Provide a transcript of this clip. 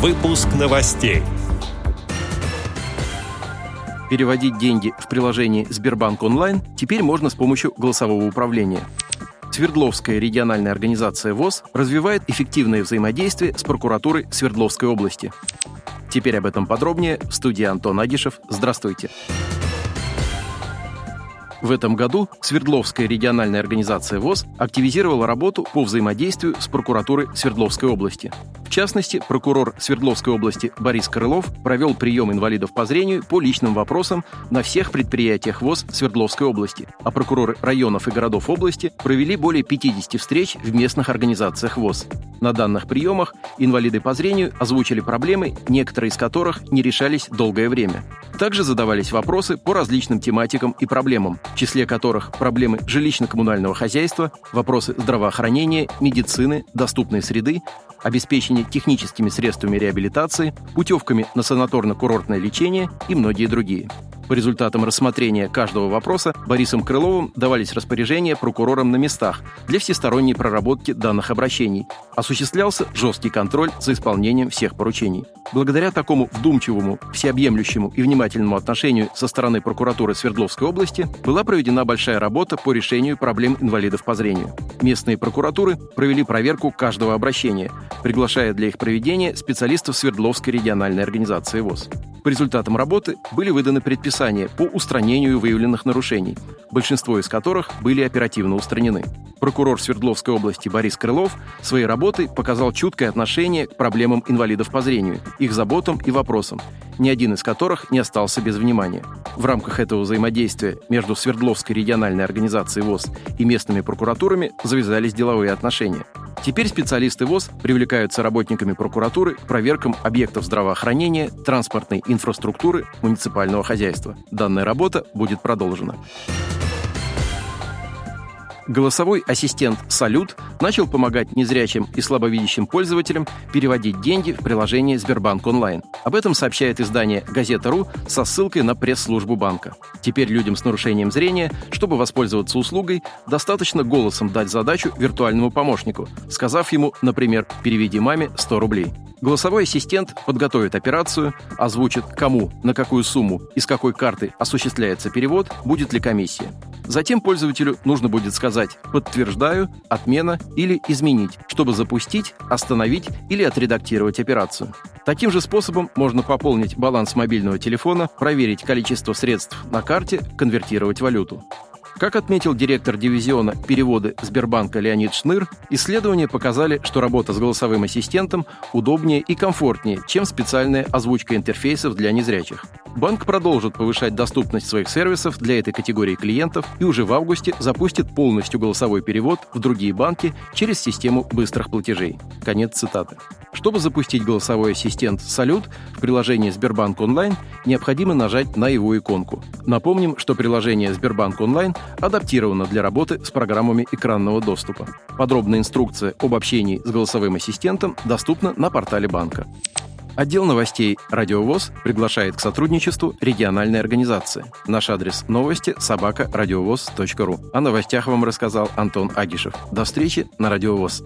Выпуск новостей. Переводить деньги в приложении Сбербанк онлайн теперь можно с помощью голосового управления. Свердловская региональная организация ВОЗ развивает эффективное взаимодействие с прокуратурой Свердловской области. Теперь об этом подробнее в студии Антон Агишев. Здравствуйте. Здравствуйте. В этом году Свердловская региональная организация ВОЗ активизировала работу по взаимодействию с прокуратурой Свердловской области. В частности, прокурор Свердловской области Борис Крылов провел прием инвалидов по зрению по личным вопросам на всех предприятиях ВОЗ Свердловской области, а прокуроры районов и городов области провели более 50 встреч в местных организациях ВОЗ. На данных приемах инвалиды по зрению озвучили проблемы, некоторые из которых не решались долгое время. Также задавались вопросы по различным тематикам и проблемам, в числе которых проблемы жилищно-коммунального хозяйства, вопросы здравоохранения, медицины, доступной среды, обеспечение техническими средствами реабилитации, путевками на санаторно-курортное лечение и многие другие. По результатам рассмотрения каждого вопроса Борисом Крыловым давались распоряжения прокурорам на местах для всесторонней проработки данных обращений. Осуществлялся жесткий контроль за исполнением всех поручений. Благодаря такому вдумчивому, всеобъемлющему и внимательному отношению со стороны прокуратуры Свердловской области была проведена большая работа по решению проблем инвалидов по зрению. Местные прокуратуры провели проверку каждого обращения, приглашая для их проведения специалистов Свердловской региональной организации ВОЗ. По результатам работы были выданы предписания по устранению выявленных нарушений, большинство из которых были оперативно устранены. Прокурор Свердловской области Борис Крылов своей работой показал чуткое отношение к проблемам инвалидов по зрению, их заботам и вопросам, ни один из которых не остался без внимания. В рамках этого взаимодействия между Свердловской региональной организацией ВОЗ и местными прокуратурами завязались деловые отношения. Теперь специалисты ВОЗ привлекаются работниками прокуратуры к проверкам объектов здравоохранения, транспортной инфраструктуры, муниципального хозяйства. Данная работа будет продолжена. Голосовой ассистент «Салют» начал помогать незрячим и слабовидящим пользователям переводить деньги в приложение Сбербанк онлайн. Об этом сообщает издание «Газета.ру» со ссылкой на пресс-службу банка. Теперь людям с нарушением зрения, чтобы воспользоваться услугой, достаточно голосом дать задачу виртуальному помощнику, сказав ему, например, «переведи маме 100 рублей». Голосовой ассистент подготовит операцию, озвучит, кому, на какую сумму и с какой карты осуществляется перевод, будет ли комиссия. Затем пользователю нужно будет сказать «подтверждаю», «отмена» или «изменить», чтобы запустить, остановить или отредактировать операцию. Таким же способом можно пополнить баланс мобильного телефона, проверить количество средств на карте, конвертировать валюту. Как отметил директор дивизиона переводы Сбербанка Леонид Шныр, исследования показали, что работа с голосовым ассистентом удобнее и комфортнее, чем специальная озвучка интерфейсов для незрячих. Банк продолжит повышать доступность своих сервисов для этой категории клиентов и уже в августе запустит полностью голосовой перевод в другие банки через систему быстрых платежей. Конец цитаты. Чтобы запустить голосовой ассистент «Салют» в приложении Сбербанк онлайн, необходимо нажать на его иконку. Напомним, что приложение Сбербанк онлайн адаптировано для работы с программами экранного доступа. Подробная инструкция об общении с голосовым ассистентом доступна на портале банка. Отдел новостей «Радиовоз» приглашает к сотрудничеству региональной организации. Наш адрес новости – собака радиовоз.ру. О новостях вам рассказал Антон Агишев. До встречи на «Радиовоз».